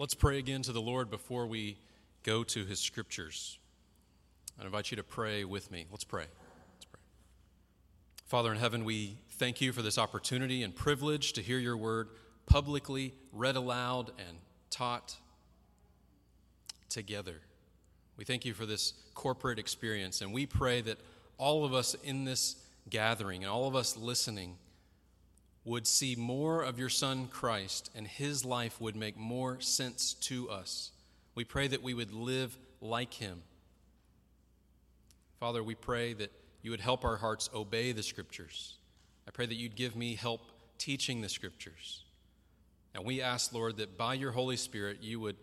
Let's pray again to the Lord before we go to his scriptures. I invite you to pray with me. Let's pray. Let's pray. Father in heaven, we thank you for this opportunity and privilege to hear your word publicly read aloud and taught together. We thank you for this corporate experience, and we pray that all of us in this gathering and all of us listening would see more of your Son Christ, and his life would make more sense to us. We pray that we would live like him. Father, we pray that you would help our hearts obey the scriptures. I pray that you'd give me help teaching the scriptures. And we ask, Lord, that by your Holy Spirit you would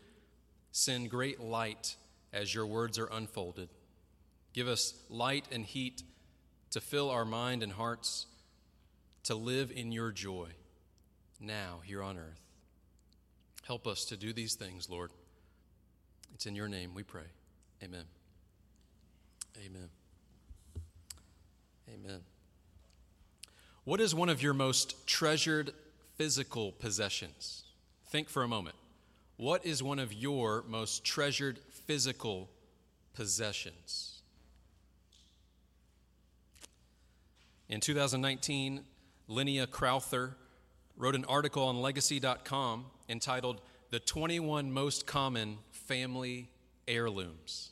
send great light as your words are unfolded. Give us light and heat to fill our mind and hearts to live in your joy now here on earth. Help us to do these things, Lord. It's in your name we pray. Amen. Amen. Amen. What is one of your most treasured physical possessions? Think for a moment. What is one of your most treasured physical possessions? In 2019, Linnea Crowther wrote an article on legacy.com entitled The 21 Most Common Family Heirlooms.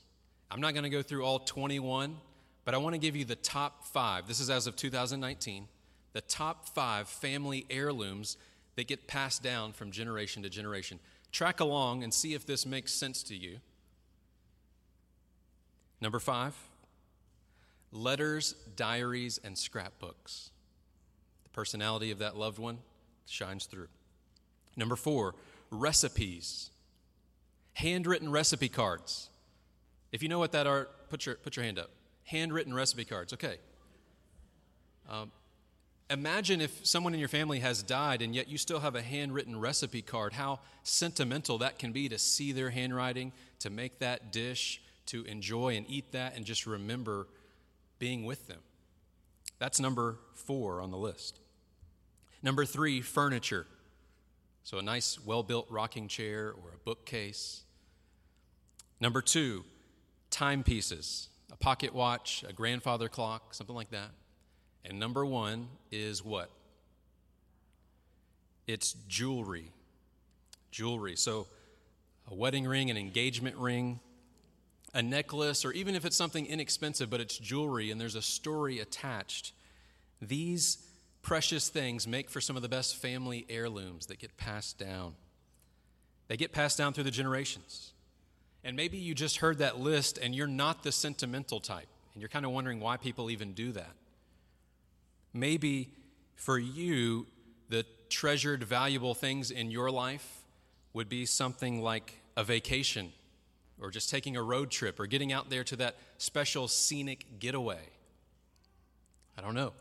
I'm not going to go through all 21, but I want to give you the top five. This is as of 2019, the top five family heirlooms that get passed down from generation to generation. Track along and see if this makes sense to you. Number five, letters, diaries, and scrapbooks personality of that loved one shines through. Number four, recipes. Handwritten recipe cards. If you know what that are, put your, put your hand up. Handwritten recipe cards. Okay. Um, imagine if someone in your family has died and yet you still have a handwritten recipe card, how sentimental that can be to see their handwriting, to make that dish, to enjoy and eat that, and just remember being with them. That's number four on the list. Number three, furniture. So a nice, well built rocking chair or a bookcase. Number two, timepieces, a pocket watch, a grandfather clock, something like that. And number one is what? It's jewelry. Jewelry. So a wedding ring, an engagement ring, a necklace, or even if it's something inexpensive, but it's jewelry and there's a story attached. These precious things make for some of the best family heirlooms that get passed down. They get passed down through the generations. And maybe you just heard that list and you're not the sentimental type, and you're kind of wondering why people even do that. Maybe for you, the treasured, valuable things in your life would be something like a vacation, or just taking a road trip, or getting out there to that special scenic getaway. I don't know.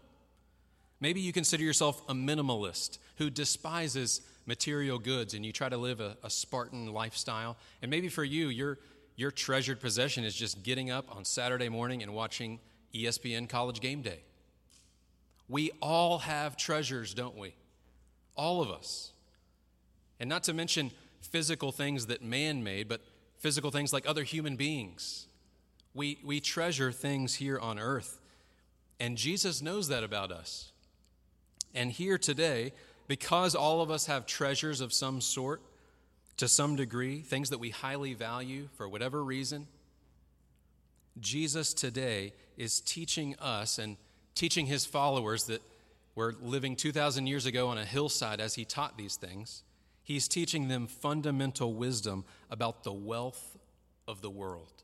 Maybe you consider yourself a minimalist who despises material goods and you try to live a, a, Spartan lifestyle. And maybe for you, your, your treasured possession is just getting up on Saturday morning and watching ESPN College Game Day. We all have treasures, don't we? All of us. And not to mention physical things that man made, but physical things like other human beings. We, we treasure things here on earth. And Jesus knows that about us. And here today, because all of us have treasures of some sort, to some degree, things that we highly value for whatever reason, Jesus today is teaching us and teaching his followers that were living 2,000 years ago on a hillside as he taught these things. He's teaching them fundamental wisdom about the wealth of the world.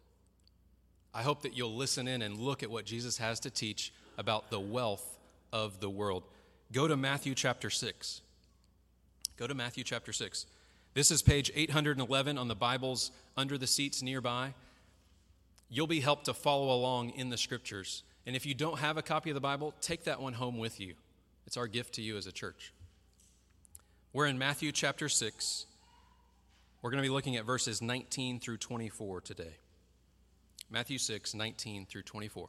I hope that you'll listen in and look at what Jesus has to teach about the wealth of the world. Go to Matthew chapter 6. Go to Matthew chapter 6. This is page 811 on the Bibles under the seats nearby. You'll be helped to follow along in the scriptures. And if you don't have a copy of the Bible, take that one home with you. It's our gift to you as a church. We're in Matthew chapter 6. We're going to be looking at verses 19 through 24 today. Matthew 6, 19 through 24.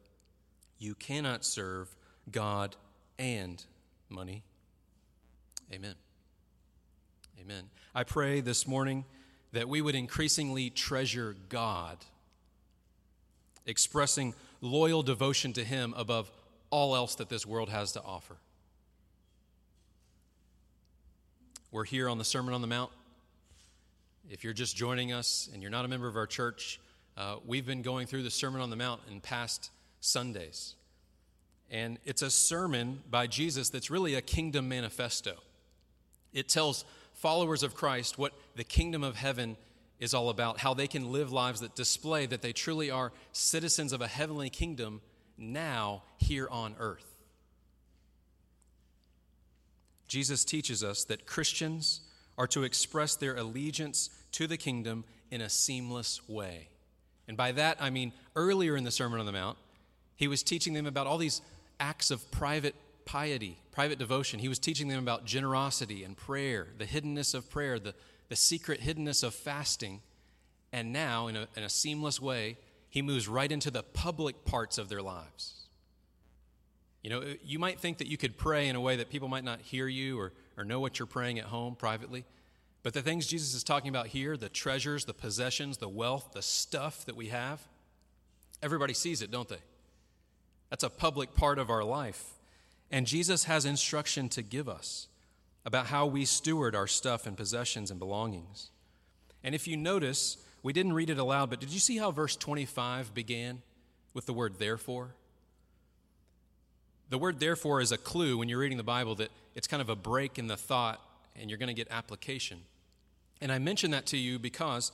You cannot serve God and money. Amen. Amen. I pray this morning that we would increasingly treasure God, expressing loyal devotion to Him above all else that this world has to offer. We're here on the Sermon on the Mount. If you're just joining us and you're not a member of our church, uh, we've been going through the Sermon on the Mount in past Sundays. And it's a sermon by Jesus that's really a kingdom manifesto. It tells followers of Christ what the kingdom of heaven is all about, how they can live lives that display that they truly are citizens of a heavenly kingdom now here on earth. Jesus teaches us that Christians are to express their allegiance to the kingdom in a seamless way. And by that, I mean earlier in the Sermon on the Mount, he was teaching them about all these acts of private piety, private devotion. He was teaching them about generosity and prayer, the hiddenness of prayer, the, the secret hiddenness of fasting. And now, in a, in a seamless way, he moves right into the public parts of their lives. You know, you might think that you could pray in a way that people might not hear you or, or know what you're praying at home privately. But the things Jesus is talking about here, the treasures, the possessions, the wealth, the stuff that we have, everybody sees it, don't they? That's a public part of our life. And Jesus has instruction to give us about how we steward our stuff and possessions and belongings. And if you notice, we didn't read it aloud, but did you see how verse 25 began with the word therefore? The word therefore is a clue when you're reading the Bible that it's kind of a break in the thought and you're going to get application. And I mention that to you because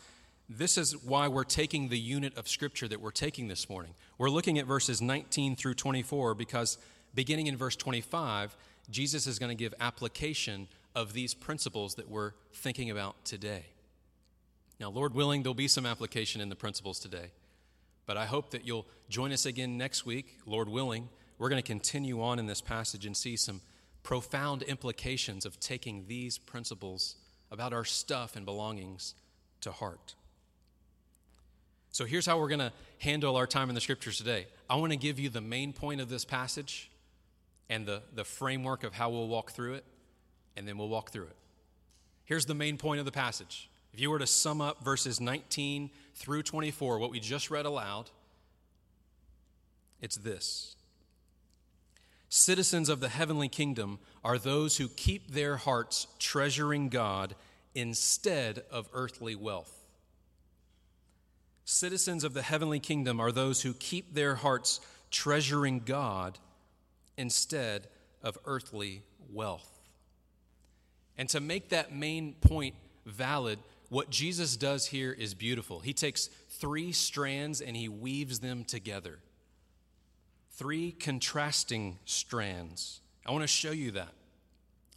this is why we're taking the unit of Scripture that we're taking this morning. We're looking at verses 19 through 24 because beginning in verse 25, Jesus is going to give application of these principles that we're thinking about today. Now, Lord willing, there'll be some application in the principles today. But I hope that you'll join us again next week, Lord willing. We're going to continue on in this passage and see some profound implications of taking these principles about our stuff and belongings to heart. So here's how we're going to handle our time in the scriptures today. I want to give you the main point of this passage and the, the framework of how we'll walk through it, and then we'll walk through it. Here's the main point of the passage. If you were to sum up verses 19 through 24, what we just read aloud, it's this Citizens of the heavenly kingdom are those who keep their hearts treasuring God instead of earthly wealth. Citizens of the heavenly kingdom are those who keep their hearts treasuring God instead of earthly wealth. And to make that main point valid, what Jesus does here is beautiful. He takes three strands and he weaves them together. Three contrasting strands. I want to show you that.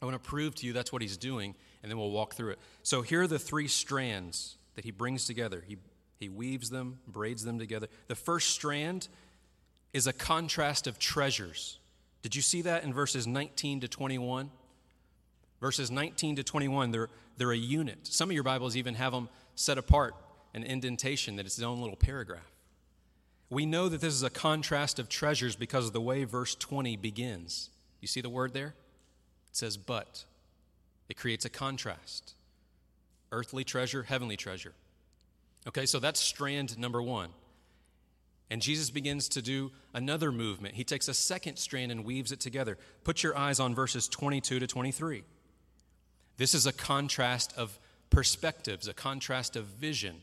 I want to prove to you that's what he's doing, and then we'll walk through it. So here are the three strands that he brings together. He, he weaves them, braids them together. The first strand is a contrast of treasures. Did you see that in verses 19 to 21? Verses 19 to 21, they're, they're a unit. Some of your Bibles even have them set apart, an indentation that it's its own little paragraph. We know that this is a contrast of treasures because of the way verse 20 begins. You see the word there? It says, but. It creates a contrast earthly treasure, heavenly treasure. Okay, so that's strand number one. And Jesus begins to do another movement. He takes a second strand and weaves it together. Put your eyes on verses 22 to 23. This is a contrast of perspectives, a contrast of vision.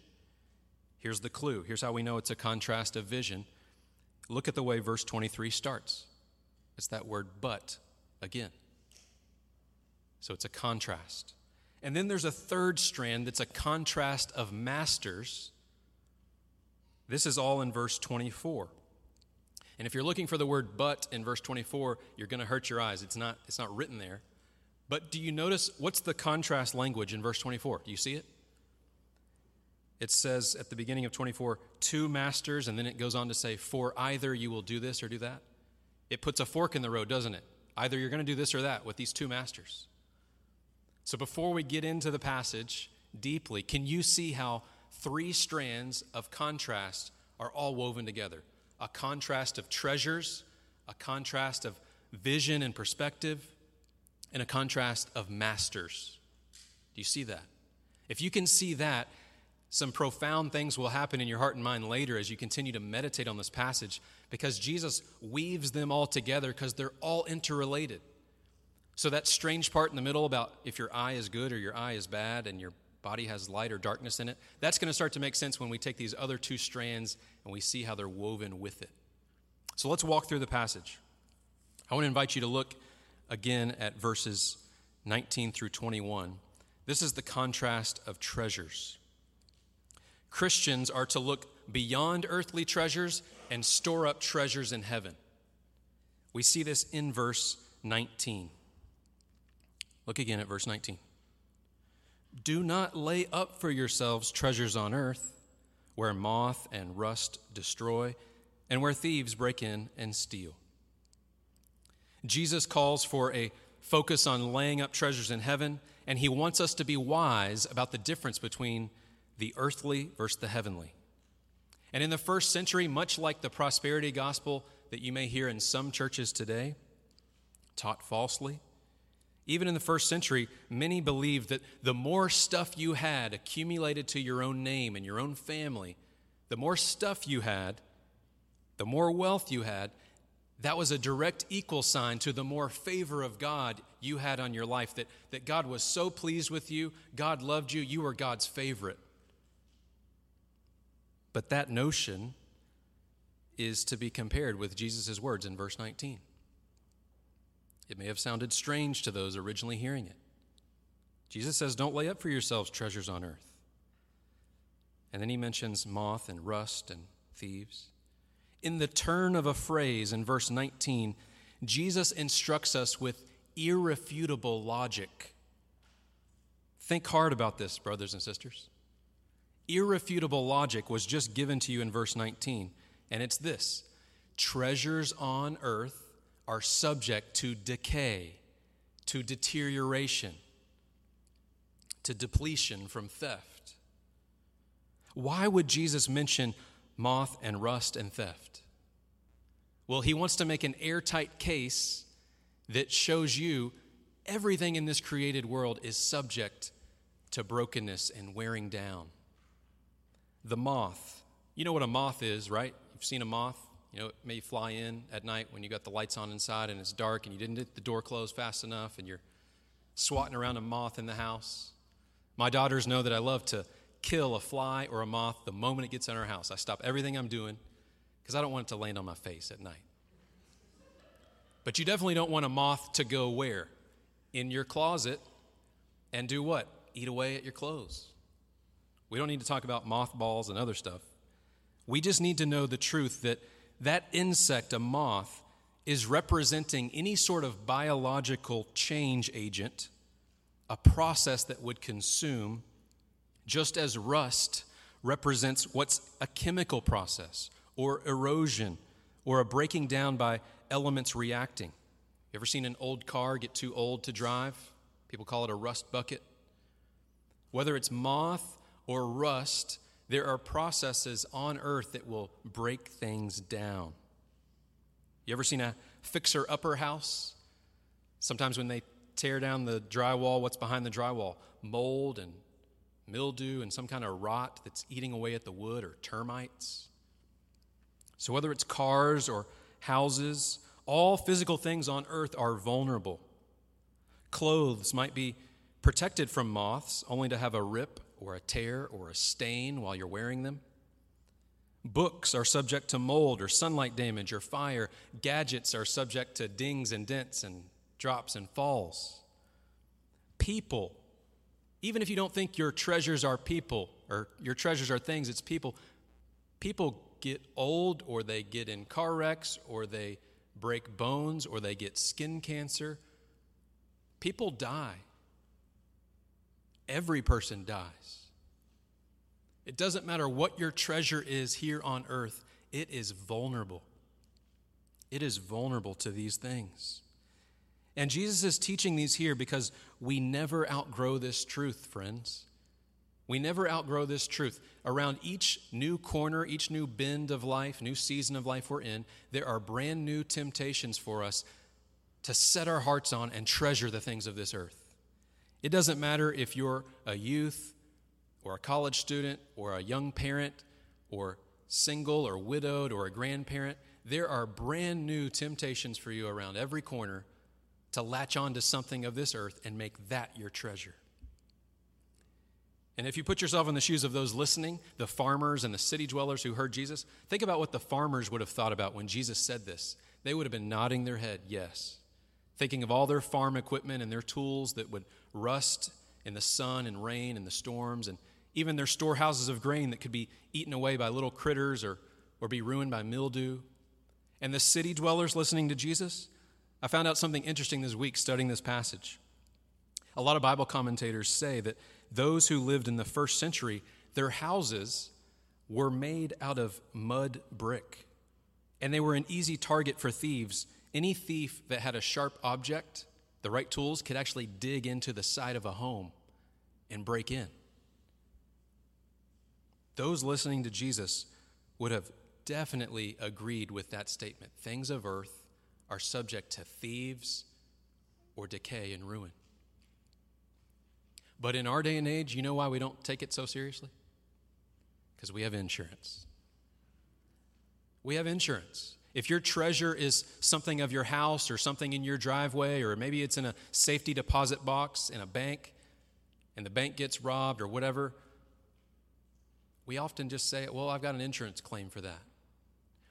Here's the clue. Here's how we know it's a contrast of vision. Look at the way verse 23 starts. It's that word but again. So it's a contrast. And then there's a third strand that's a contrast of masters. This is all in verse 24. And if you're looking for the word but in verse 24, you're going to hurt your eyes. It's not, it's not written there. But do you notice what's the contrast language in verse 24? Do you see it? It says at the beginning of 24, two masters, and then it goes on to say, for either you will do this or do that. It puts a fork in the road, doesn't it? Either you're going to do this or that with these two masters. So before we get into the passage deeply, can you see how three strands of contrast are all woven together? A contrast of treasures, a contrast of vision and perspective, and a contrast of masters. Do you see that? If you can see that, some profound things will happen in your heart and mind later as you continue to meditate on this passage because Jesus weaves them all together because they're all interrelated. So, that strange part in the middle about if your eye is good or your eye is bad and your body has light or darkness in it, that's going to start to make sense when we take these other two strands and we see how they're woven with it. So, let's walk through the passage. I want to invite you to look again at verses 19 through 21. This is the contrast of treasures. Christians are to look beyond earthly treasures and store up treasures in heaven. We see this in verse 19. Look again at verse 19. Do not lay up for yourselves treasures on earth, where moth and rust destroy, and where thieves break in and steal. Jesus calls for a focus on laying up treasures in heaven, and he wants us to be wise about the difference between the earthly versus the heavenly. And in the first century, much like the prosperity gospel that you may hear in some churches today, taught falsely, even in the first century, many believed that the more stuff you had accumulated to your own name and your own family, the more stuff you had, the more wealth you had, that was a direct equal sign to the more favor of God you had on your life, that, that God was so pleased with you, God loved you, you were God's favorite. But that notion is to be compared with Jesus' words in verse 19. It may have sounded strange to those originally hearing it. Jesus says, Don't lay up for yourselves treasures on earth. And then he mentions moth and rust and thieves. In the turn of a phrase in verse 19, Jesus instructs us with irrefutable logic. Think hard about this, brothers and sisters irrefutable logic was just given to you in verse 19, and it's this treasures on earth are subject to decay, to deterioration, to depletion from theft. Why would Jesus mention moth and rust and theft? Well, he wants to make an airtight case that shows you everything in this created world is subject to brokenness and wearing down the moth. You know what a moth is, right? You've seen a moth. You know, it may fly in at night when you got the lights on inside and it's dark and you didn't get the door closed fast enough and you're swatting around a moth in the house. My daughters know that I love to kill a fly or a moth the moment it gets in our house. I stop everything I'm doing because I don't want it to land on my face at night. But you definitely don't want a moth to go where? In your closet and do what? Eat away at your clothes. We don't need to talk about mothballs and other stuff. We just need to know the truth that that insect, a moth, is representing any sort of biological change agent, a process that would consume, just as rust represents what's a chemical process or erosion or a breaking down by elements reacting. You ever seen an old car get too old to drive? People call it a rust bucket. Whether it's moth or rust, there are processes on earth that will break things down. You ever seen a fixer upper house? Sometimes when they tear down the drywall, what's behind the drywall? Mold and mildew and some kind of rot that's eating away at the wood or termites. So, whether it's cars or houses, all physical things on earth are vulnerable. Clothes might be protected from moths, only to have a rip or a tear or a stain while you're wearing them. Books are subject to mold or sunlight damage or fire. Gadgets are subject to dings and dents and drops and falls. People, even if you don't think your treasures are people or your treasures are things, it's people. People get old or they get in car wrecks or they break bones or they get skin cancer. People die. Every person dies. It doesn't matter what your treasure is here on earth, it is vulnerable. It is vulnerable to these things. And Jesus is teaching these here because we never outgrow this truth, friends. We never outgrow this truth. Around each new corner, each new bend of life, new season of life we're in, there are brand new temptations for us to set our hearts on and treasure the things of this earth. It doesn't matter if you're a youth or a college student or a young parent or single or widowed or a grandparent, there are brand new temptations for you around every corner to latch on to something of this earth and make that your treasure. And if you put yourself in the shoes of those listening, the farmers and the city dwellers who heard Jesus, think about what the farmers would have thought about when Jesus said this. They would have been nodding their head, yes, thinking of all their farm equipment and their tools that would rust and the sun and rain and the storms, and even their storehouses of grain that could be eaten away by little critters or, or be ruined by mildew. And the city dwellers listening to Jesus, I found out something interesting this week studying this passage. A lot of Bible commentators say that those who lived in the first century, their houses were made out of mud brick, and they were an easy target for thieves. Any thief that had a sharp object, the right tools, could actually dig into the side of a home and break in. Those listening to Jesus would have definitely agreed with that statement. Things of earth are subject to thieves or decay and ruin. But in our day and age, you know why we don't take it so seriously? Because we have insurance. We have insurance. If your treasure is something of your house or something in your driveway, or maybe it's in a safety deposit box in a bank and the bank gets robbed or whatever, we often just say, Well, I've got an insurance claim for that.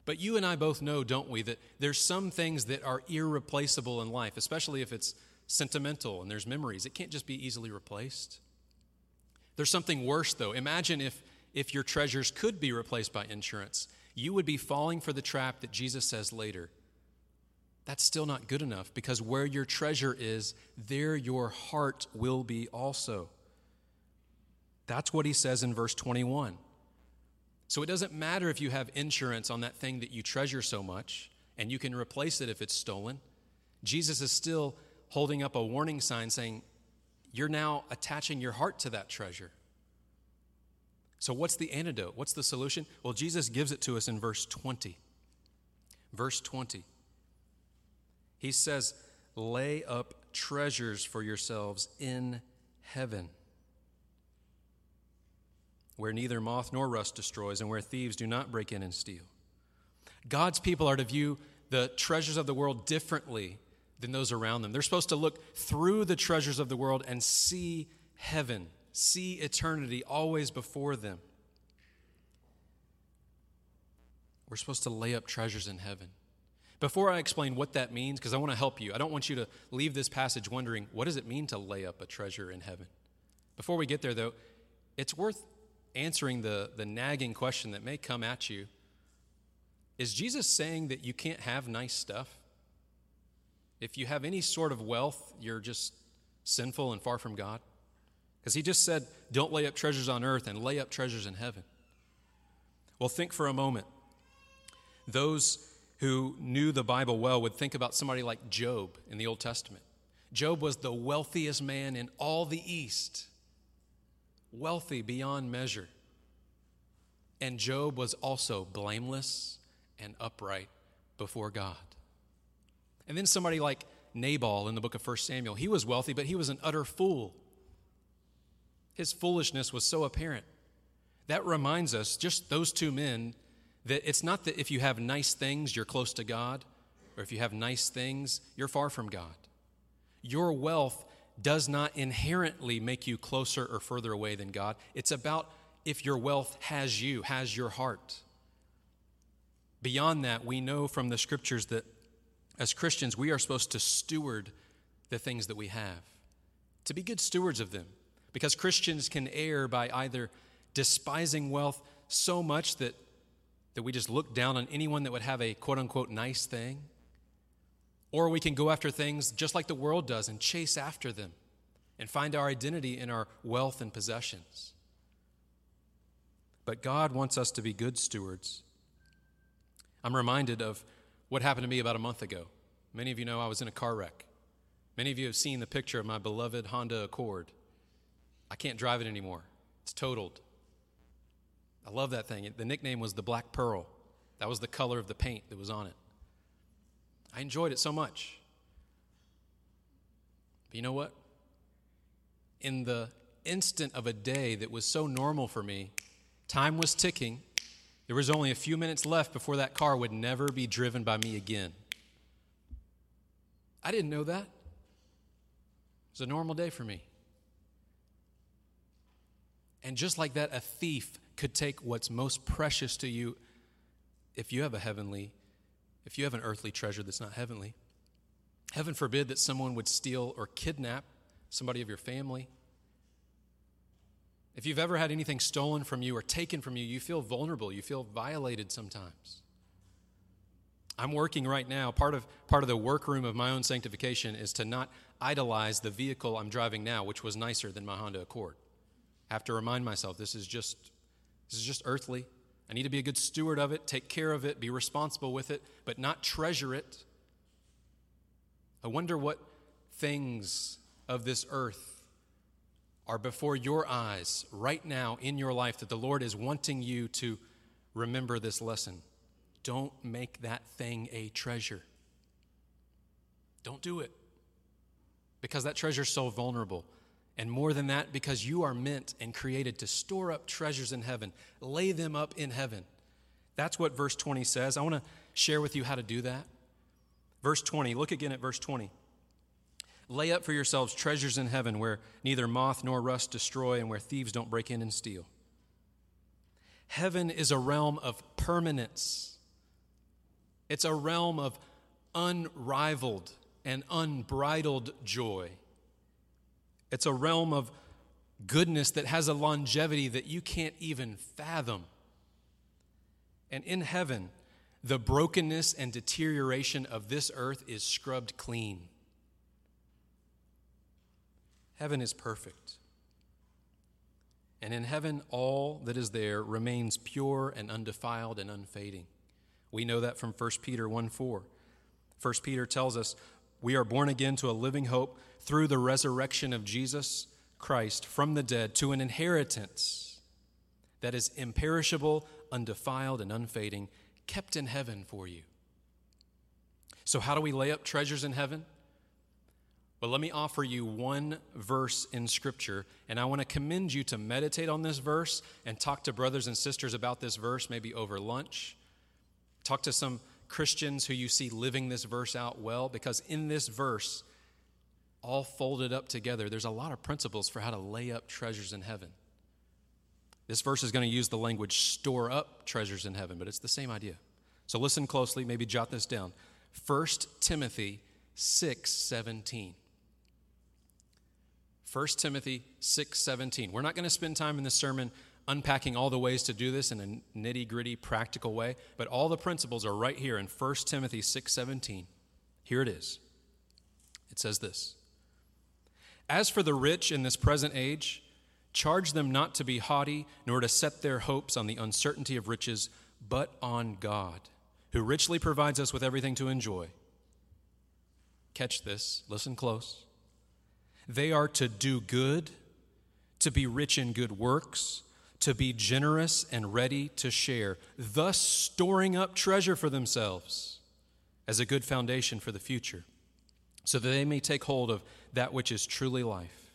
But you and I both know, don't we, that there's some things that are irreplaceable in life, especially if it's sentimental and there's memories. It can't just be easily replaced. There's something worse, though. Imagine if, if your treasures could be replaced by insurance. You would be falling for the trap that Jesus says later. That's still not good enough because where your treasure is, there your heart will be also. That's what he says in verse 21. So it doesn't matter if you have insurance on that thing that you treasure so much and you can replace it if it's stolen. Jesus is still holding up a warning sign saying, You're now attaching your heart to that treasure. So, what's the antidote? What's the solution? Well, Jesus gives it to us in verse 20. Verse 20. He says, Lay up treasures for yourselves in heaven, where neither moth nor rust destroys, and where thieves do not break in and steal. God's people are to view the treasures of the world differently than those around them. They're supposed to look through the treasures of the world and see heaven, see eternity always before them. We're supposed to lay up treasures in heaven. Before I explain what that means, because I want to help you, I don't want you to leave this passage wondering, what does it mean to lay up a treasure in heaven? Before we get there, though, it's worth answering the, the nagging question that may come at you. Is Jesus saying that you can't have nice stuff? If you have any sort of wealth, you're just sinful and far from God. Because he just said, don't lay up treasures on earth and lay up treasures in heaven. Well, think for a moment. Those who knew the Bible well would think about somebody like Job in the Old Testament. Job was the wealthiest man in all the East, wealthy beyond measure. And Job was also blameless and upright before God. And then somebody like Nabal in the book of 1 Samuel, he was wealthy, but he was an utter fool. His foolishness was so apparent. That reminds us, just those two men, that it's not that if you have nice things, you're close to God, or if you have nice things, you're far from God. Your wealth does not inherently make you closer or further away than God. It's about if your wealth has you, has your heart. Beyond that, we know from the scriptures that as Christians, we are supposed to steward the things that we have, to be good stewards of them. Because Christians can err by either despising wealth so much that, that we just look down on anyone that would have a quote unquote nice thing, or we can go after things just like the world does and chase after them and find our identity in our wealth and possessions. But God wants us to be good stewards. I'm reminded of what happened to me about a month ago. Many of you know I was in a car wreck. Many of you have seen the picture of my beloved Honda Accord. I can't drive it anymore, it's totaled. I love that thing. The nickname was the Black Pearl. That was the color of the paint that was on it. I enjoyed it so much. But you know what? In the instant of a day that was so normal for me, time was ticking. There was only a few minutes left before that car would never be driven by me again. I didn't know that. It was a normal day for me. And just like that, a thief could take what's most precious to you if you have a heavenly, if you have an earthly treasure that's not heavenly. Heaven forbid that someone would steal or kidnap somebody of your family. If you've ever had anything stolen from you or taken from you, you feel vulnerable, you feel violated sometimes. I'm working right now. Part of, part of the workroom of my own sanctification is to not idolize the vehicle I'm driving now, which was nicer than my Honda Accord. I have to remind myself this is just, this is just earthly. I need to be a good steward of it, take care of it, be responsible with it, but not treasure it. I wonder what things of this earth are before your eyes right now in your life that the Lord is wanting you to remember this lesson. Don't make that thing a treasure. Don't do it. Because that treasure is so vulnerable. And more than that, because you are meant and created to store up treasures in heaven, lay them up in heaven. That's what verse 20 says. I want to share with you how to do that. Verse 20, look again at verse 20. Lay up for yourselves treasures in heaven where neither moth nor rust destroy and where thieves don't break in and steal. Heaven is a realm of permanence. It's a realm of unrivaled and unbridled joy. It's a realm of goodness that has a longevity that you can't even fathom. And in heaven, the brokenness and deterioration of this earth is scrubbed clean. Heaven is perfect. And in heaven, all that is there remains pure and undefiled and unfading. We know that from 1 Peter 1 4. 1 Peter tells us we are born again to a living hope through the resurrection of Jesus Christ from the dead to an inheritance that is imperishable, undefiled, and unfading, kept in heaven for you. So, how do we lay up treasures in heaven? Well, let me offer you one verse in Scripture, and I want to commend you to meditate on this verse and talk to brothers and sisters about this verse, maybe over lunch Talk to some Christians who you see living this verse out well, because in this verse, all folded up together, there's a lot of principles for how to lay up treasures in heaven. This verse is going to use the language store up treasures in heaven, but it's the same idea. So listen closely, maybe jot this down. 1 Timothy 6 17. 1 Timothy 6 17. We're not going to spend time in this sermon unpacking all the ways to do this in a nitty gritty, practical way, but all the principles are right here in 1 Timothy 6:17. Here it is. It says this: As for the rich in this present age, charge them not to be haughty, nor to set their hopes on the uncertainty of riches, but on God, who richly provides us with everything to enjoy. Catch this, listen close. They are to do good, to be rich in good works to be generous and ready to share, thus storing up treasure for themselves as a good foundation for the future, so that they may take hold of that which is truly life.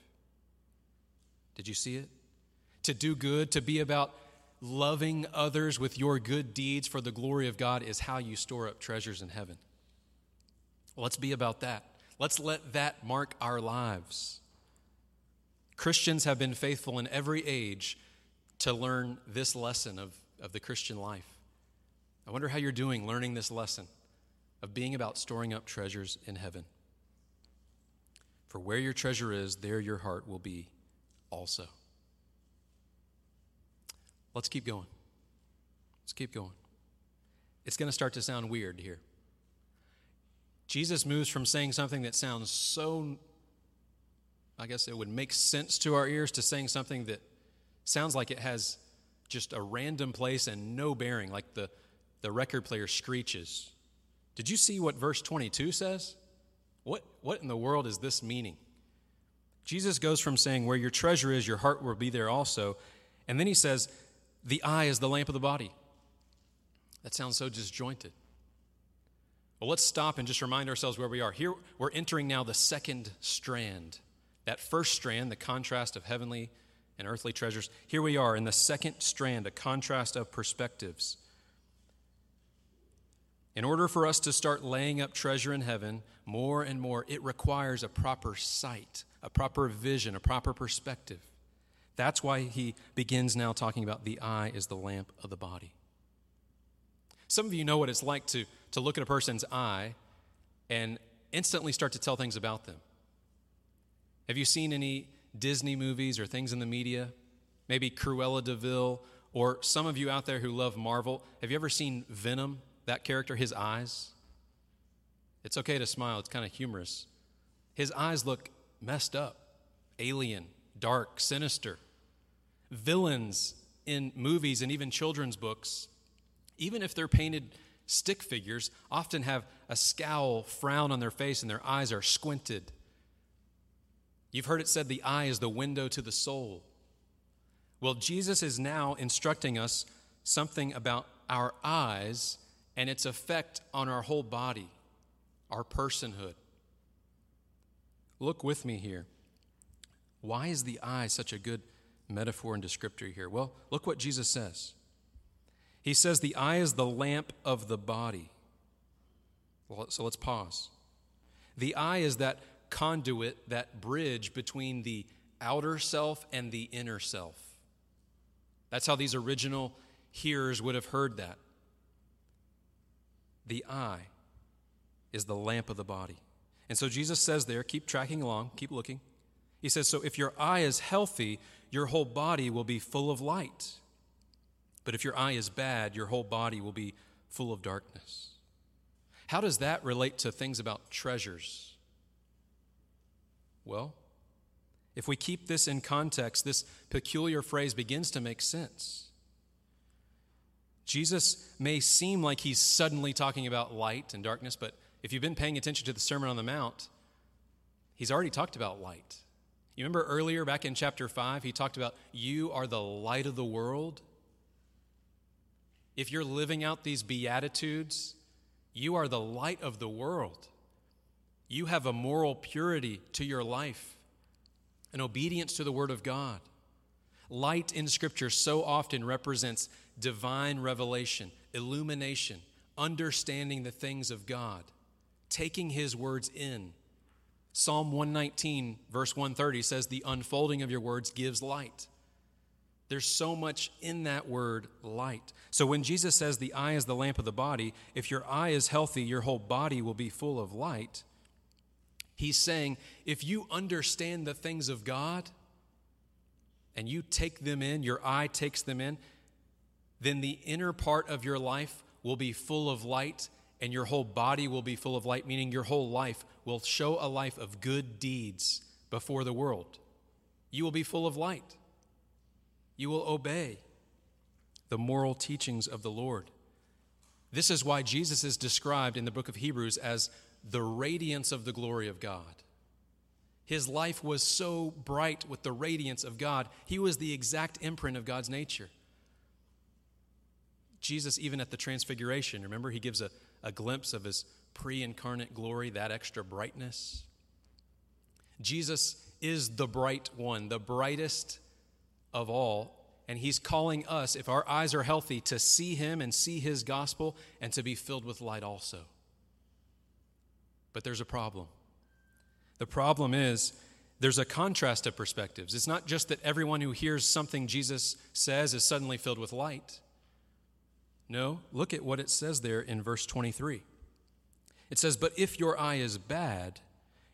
Did you see it? To do good, to be about loving others with your good deeds for the glory of God is how you store up treasures in heaven. Let's be about that. Let's let that mark our lives. Christians have been faithful in every age to learn this lesson of, of the Christian life. I wonder how you're doing learning this lesson of being about storing up treasures in heaven. For where your treasure is, there your heart will be also. Let's keep going. Let's keep going. It's going to start to sound weird here. Jesus moves from saying something that sounds so, I guess it would make sense to our ears, to saying something that sounds like it has just a random place and no bearing, like the, the record player screeches. Did you see what verse 22 says? What, what in the world is this meaning? Jesus goes from saying, Where your treasure is, your heart will be there also. And then he says, The eye is the lamp of the body. That sounds so disjointed. Well, let's stop and just remind ourselves where we are. Here, we're entering now the second strand. That first strand, the contrast of heavenly and earthly treasures. Here we are in the second strand, a contrast of perspectives. In order for us to start laying up treasure in heaven more and more, it requires a proper sight, a proper vision, a proper perspective. That's why he begins now talking about the eye is the lamp of the body. Some of you know what it's like to, to look at a person's eye and instantly start to tell things about them. Have you seen any Disney movies or things in the media? Maybe Cruella de Vil, or some of you out there who love Marvel. Have you ever seen Venom? That character, his eyes, it's okay to smile, it's kind of humorous. His eyes look messed up, alien, dark, sinister. Villains in movies and even children's books, even if they're painted stick figures, often have a scowl, frown on their face, and their eyes are squinted. You've heard it said the eye is the window to the soul. Well, Jesus is now instructing us something about our eyes and its effect on our whole body, our personhood. Look with me here. Why is the eye such a good metaphor and descriptor here? Well, look what Jesus says. He says the eye is the lamp of the body. Well, so let's pause. The eye is that conduit, that bridge between the outer self and the inner self. That's how these original hearers would have heard that. The eye is the lamp of the body. And so Jesus says there, keep tracking along, keep looking. He says, So if your eye is healthy, your whole body will be full of light. But if your eye is bad, your whole body will be full of darkness. How does that relate to things about treasures? Well, if we keep this in context, this peculiar phrase begins to make sense. Jesus may seem like he's suddenly talking about light and darkness, but if you've been paying attention to the Sermon on the Mount, he's already talked about light. You remember earlier back in chapter 5, he talked about you are the light of the world. If you're living out these Beatitudes, you are the light of the world. You have a moral purity to your life, an obedience to the Word of God. Light in Scripture so often represents divine revelation, illumination, understanding the things of God, taking His words in. Psalm 119, verse 130 says, The unfolding of your words gives light. There's so much in that word, light. So when Jesus says the eye is the lamp of the body, if your eye is healthy, your whole body will be full of light. He's saying, if you understand the things of God and you take them in, your eye takes them in, then the inner part of your life will be full of light and your whole body will be full of light, meaning your whole life will show a life of good deeds before the world. You will be full of light. You will obey the moral teachings of the Lord. This is why Jesus is described in the book of Hebrews as the radiance of the glory of God. His life was so bright with the radiance of God, he was the exact imprint of God's nature. Jesus, even at the transfiguration, remember, he gives a, a glimpse of his pre incarnate glory, that extra brightness. Jesus is the bright one, the brightest of all. And he's calling us, if our eyes are healthy, to see him and see his gospel and to be filled with light also. But there's a problem. The problem is there's a contrast of perspectives. It's not just that everyone who hears something Jesus says is suddenly filled with light. No, look at what it says there in verse 23. It says, But if your eye is bad,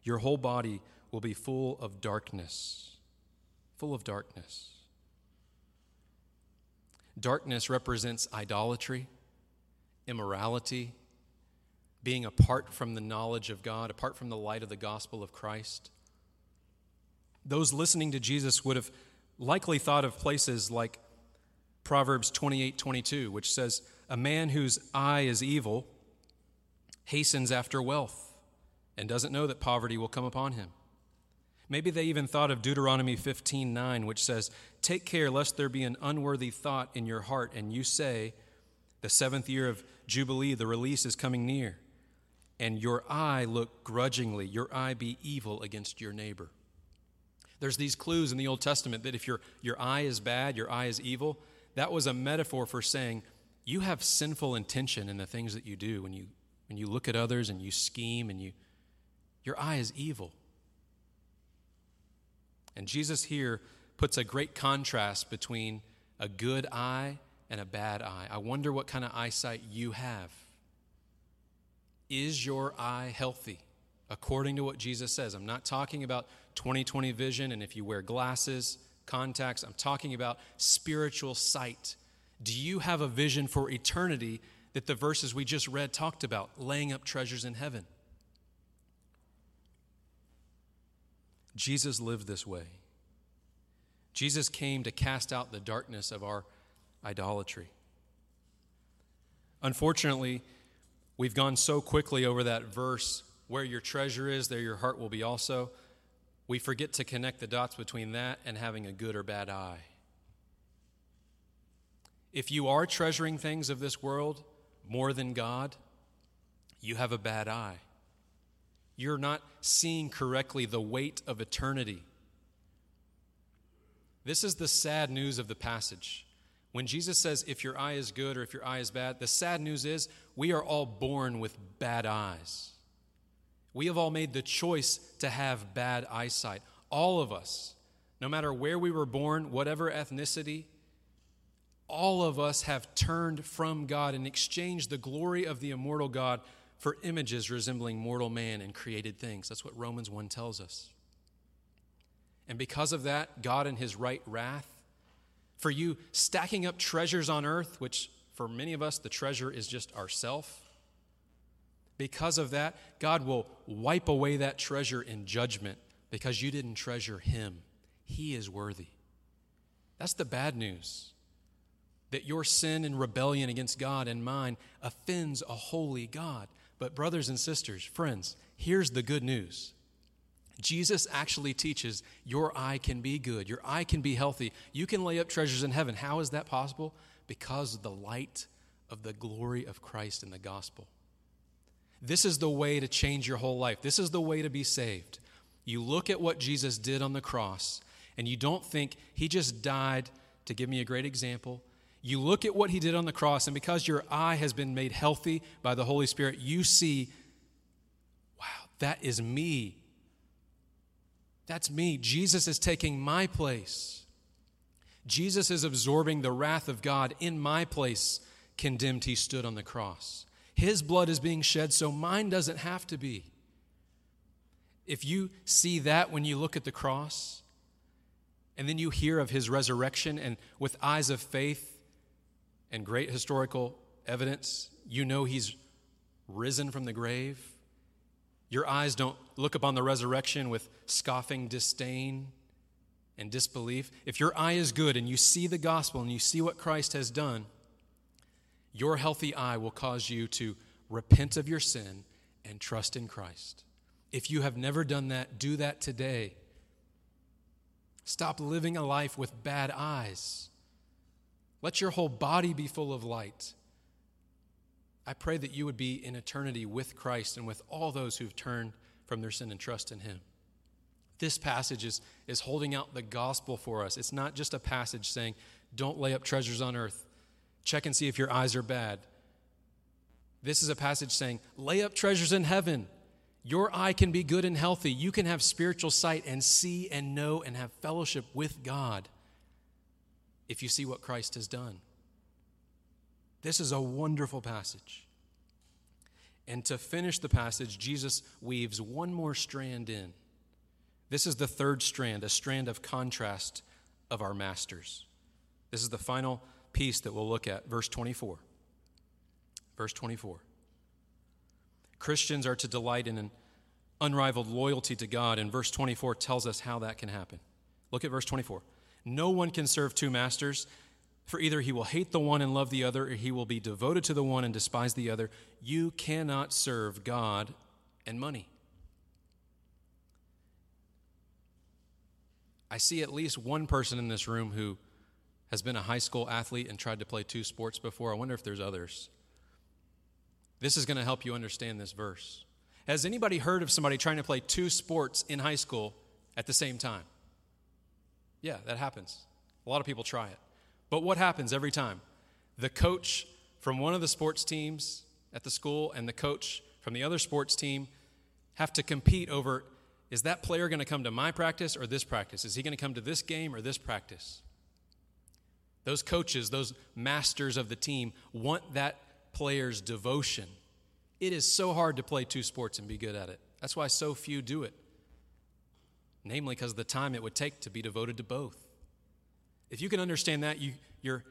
your whole body will be full of darkness. Full of darkness. Darkness represents idolatry, immorality, being apart from the knowledge of God, apart from the light of the gospel of Christ. Those listening to Jesus would have likely thought of places like Proverbs 28 22, which says, A man whose eye is evil hastens after wealth and doesn't know that poverty will come upon him. Maybe they even thought of Deuteronomy 15 9, which says, Take care lest there be an unworthy thought in your heart, and you say, The seventh year of Jubilee, the release is coming near, and your eye look grudgingly, your eye be evil against your neighbor. There's these clues in the Old Testament that if your, your eye is bad, your eye is evil, that was a metaphor for saying you have sinful intention in the things that you do when you, when you look at others and you scheme and you, your eye is evil. And Jesus here puts a great contrast between a good eye and a bad eye. I wonder what kind of eyesight you have. Is your eye healthy according to what Jesus says? I'm not talking about 2020 vision and if you wear glasses, contacts, I'm talking about spiritual sight. Do you have a vision for eternity that the verses we just read talked about, laying up treasures in heaven? Jesus lived this way. Jesus came to cast out the darkness of our idolatry. Unfortunately, we've gone so quickly over that verse where your treasure is, there your heart will be also. We forget to connect the dots between that and having a good or bad eye. If you are treasuring things of this world more than God, you have a bad eye. You're not seeing correctly the weight of eternity. This is the sad news of the passage. When Jesus says, if your eye is good or if your eye is bad, the sad news is we are all born with bad eyes. We have all made the choice to have bad eyesight. All of us, no matter where we were born, whatever ethnicity, all of us have turned from God and exchanged the glory of the immortal God for images resembling mortal man and created things. That's what Romans 1 tells us. And because of that, God in his right wrath, for you stacking up treasures on earth, which for many of us, the treasure is just ourself. Because of that, God will wipe away that treasure in judgment because you didn't treasure him. He is worthy. That's the bad news. That your sin and rebellion against God and mine offends a holy God. But, brothers and sisters, friends, here's the good news Jesus actually teaches your eye can be good, your eye can be healthy. You can lay up treasures in heaven. How is that possible? Because of the light of the glory of Christ in the gospel. This is the way to change your whole life. This is the way to be saved. You look at what Jesus did on the cross, and you don't think he just died to give me a great example. You look at what he did on the cross, and because your eye has been made healthy by the Holy Spirit, you see, wow, that is me. That's me. Jesus is taking my place. Jesus is absorbing the wrath of God in my place, condemned he stood on the cross. His blood is being shed, so mine doesn't have to be. If you see that when you look at the cross, and then you hear of his resurrection, and with eyes of faith, and great historical evidence, you know he's risen from the grave. Your eyes don't look upon the resurrection with scoffing disdain and disbelief. If your eye is good and you see the gospel and you see what Christ has done, your healthy eye will cause you to repent of your sin and trust in Christ. If you have never done that, do that today. Stop living a life with bad eyes. Let your whole body be full of light. I pray that you would be in eternity with Christ and with all those who've turned from their sin and trust in Him. This passage is, is holding out the gospel for us. It's not just a passage saying, don't lay up treasures on earth. Check and see if your eyes are bad. This is a passage saying, lay up treasures in heaven. Your eye can be good and healthy. You can have spiritual sight and see and know and have fellowship with God if you see what Christ has done. This is a wonderful passage. And to finish the passage, Jesus weaves one more strand in. This is the third strand, a strand of contrast of our masters. This is the final piece that we'll look at, verse 24. Verse 24. Christians are to delight in an unrivaled loyalty to God, and verse 24 tells us how that can happen. Look at verse 24. No one can serve two masters, for either he will hate the one and love the other, or he will be devoted to the one and despise the other. You cannot serve God and money. I see at least one person in this room who has been a high school athlete and tried to play two sports before. I wonder if there's others. This is going to help you understand this verse. Has anybody heard of somebody trying to play two sports in high school at the same time? Yeah, that happens. A lot of people try it. But what happens every time? The coach from one of the sports teams at the school and the coach from the other sports team have to compete over is that player going to come to my practice or this practice? Is he going to come to this game or this practice? Those coaches, those masters of the team, want that player's devotion. It is so hard to play two sports and be good at it. That's why so few do it. Namely, because of the time it would take to be devoted to both. If you can understand that, you, you're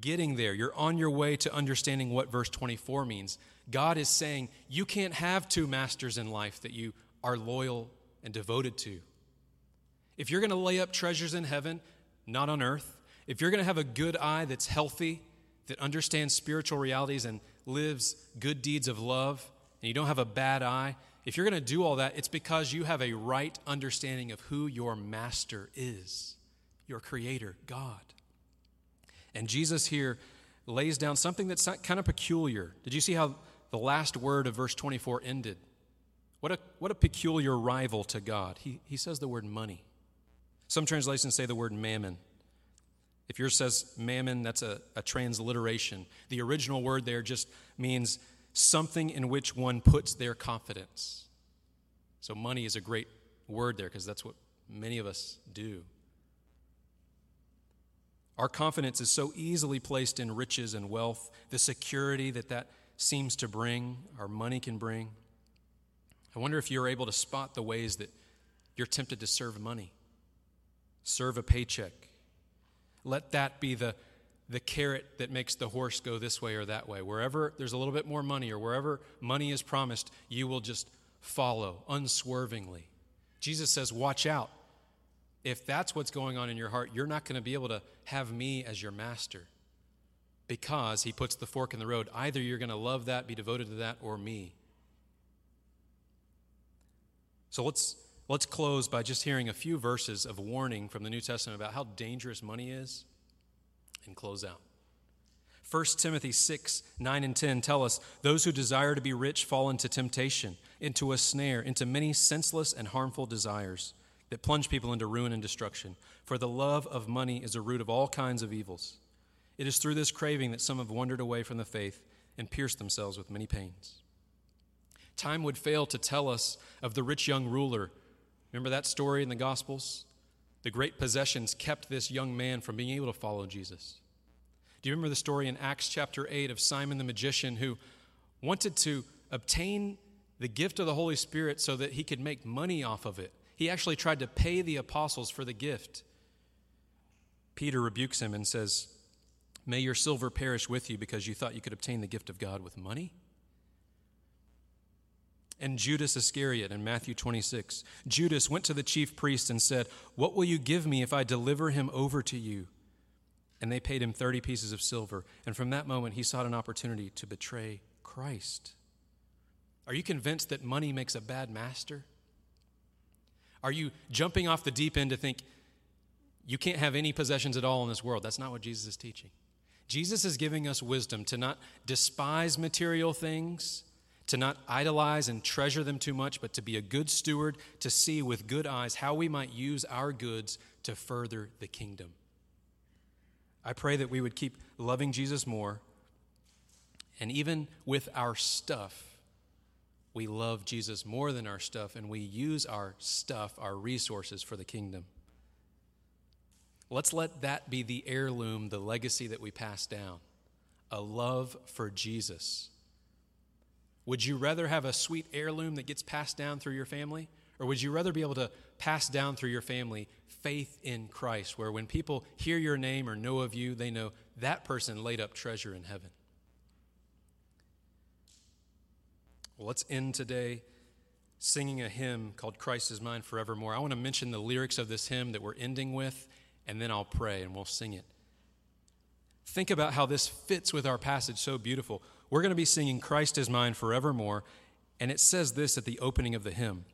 getting there. You're on your way to understanding what verse 24 means. God is saying you can't have two masters in life that you are loyal and devoted to. If you're going to lay up treasures in heaven, not on earth, if you're going to have a good eye that's healthy, that understands spiritual realities and lives good deeds of love, and you don't have a bad eye, if you're going to do all that, it's because you have a right understanding of who your master is, your creator, God. And Jesus here lays down something that's kind of peculiar. Did you see how the last word of verse 24 ended? What a, what a peculiar rival to God. He, he says the word money. Some translations say the word mammon. If yours says mammon, that's a, a transliteration. The original word there just means something in which one puts their confidence. So, money is a great word there because that's what many of us do. Our confidence is so easily placed in riches and wealth, the security that that seems to bring, our money can bring. I wonder if you're able to spot the ways that you're tempted to serve money, serve a paycheck, let that be the, the carrot that makes the horse go this way or that way. Wherever there's a little bit more money or wherever money is promised, you will just follow unswervingly. Jesus says, Watch out. If that's what's going on in your heart, you're not going to be able to have me as your master because he puts the fork in the road. Either you're going to love that, be devoted to that, or me. So let's Let's close by just hearing a few verses of warning from the New Testament about how dangerous money is and close out. 1 Timothy 6, 9 and 10 tell us those who desire to be rich fall into temptation, into a snare, into many senseless and harmful desires that plunge people into ruin and destruction. For the love of money is a root of all kinds of evils. It is through this craving that some have wandered away from the faith and pierced themselves with many pains. Time would fail to tell us of the rich young ruler Remember that story in the Gospels? The great possessions kept this young man from being able to follow Jesus. Do you remember the story in Acts chapter 8 of Simon the magician who wanted to obtain the gift of the Holy Spirit so that he could make money off of it? He actually tried to pay the apostles for the gift. Peter rebukes him and says, May your silver perish with you because you thought you could obtain the gift of God with money? And Judas Iscariot in Matthew 26. Judas went to the chief priest and said, What will you give me if I deliver him over to you? And they paid him 30 pieces of silver. And from that moment, he sought an opportunity to betray Christ. Are you convinced that money makes a bad master? Are you jumping off the deep end to think you can't have any possessions at all in this world? That's not what Jesus is teaching. Jesus is giving us wisdom to not despise material things to not idolize and treasure them too much, but to be a good steward, to see with good eyes how we might use our goods to further the kingdom. I pray that we would keep loving Jesus more, and even with our stuff, we love Jesus more than our stuff, and we use our stuff, our resources for the kingdom. Let's let that be the heirloom, the legacy that we pass down a love for Jesus. Would you rather have a sweet heirloom that gets passed down through your family? Or would you rather be able to pass down through your family faith in Christ, where when people hear your name or know of you, they know that person laid up treasure in heaven? Well, let's end today singing a hymn called Christ is Mine Forevermore. I want to mention the lyrics of this hymn that we're ending with, and then I'll pray and we'll sing it. Think about how this fits with our passage so beautiful. We're going to be singing Christ is Mine Forevermore, and it says this at the opening of the hymn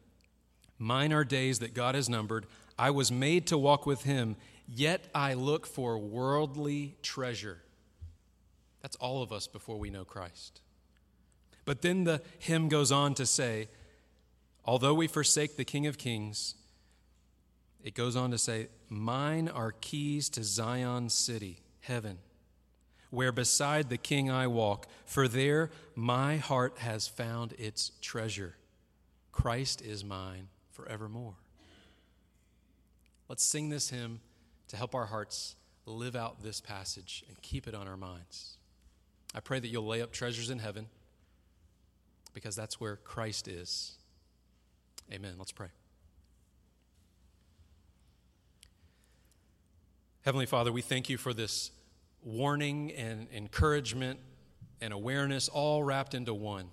Mine are days that God has numbered. I was made to walk with Him, yet I look for worldly treasure. That's all of us before we know Christ. But then the hymn goes on to say, although we forsake the King of Kings, it goes on to say, Mine are keys to Zion's city, heaven, where beside the King I walk, for there my heart has found its treasure. Christ is mine forevermore. Let's sing this hymn to help our hearts live out this passage and keep it on our minds. I pray that you'll lay up treasures in heaven because that's where Christ is. Amen. Let's pray. Heavenly Father, we thank you for this warning and encouragement and awareness all wrapped into one.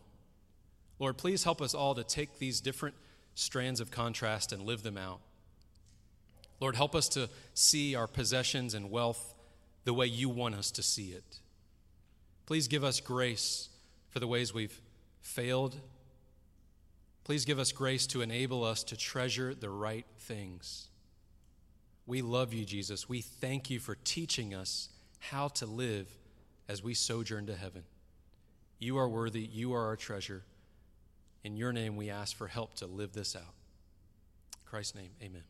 Lord, please help us all to take these different strands of contrast and live them out. Lord, help us to see our possessions and wealth the way you want us to see it. Please give us grace for the ways we've failed, please give us grace to enable us to treasure the right things. We love you, Jesus. We thank you for teaching us how to live as we sojourn to heaven. You are worthy. You are our treasure. In your name, we ask for help to live this out. In Christ's name, amen.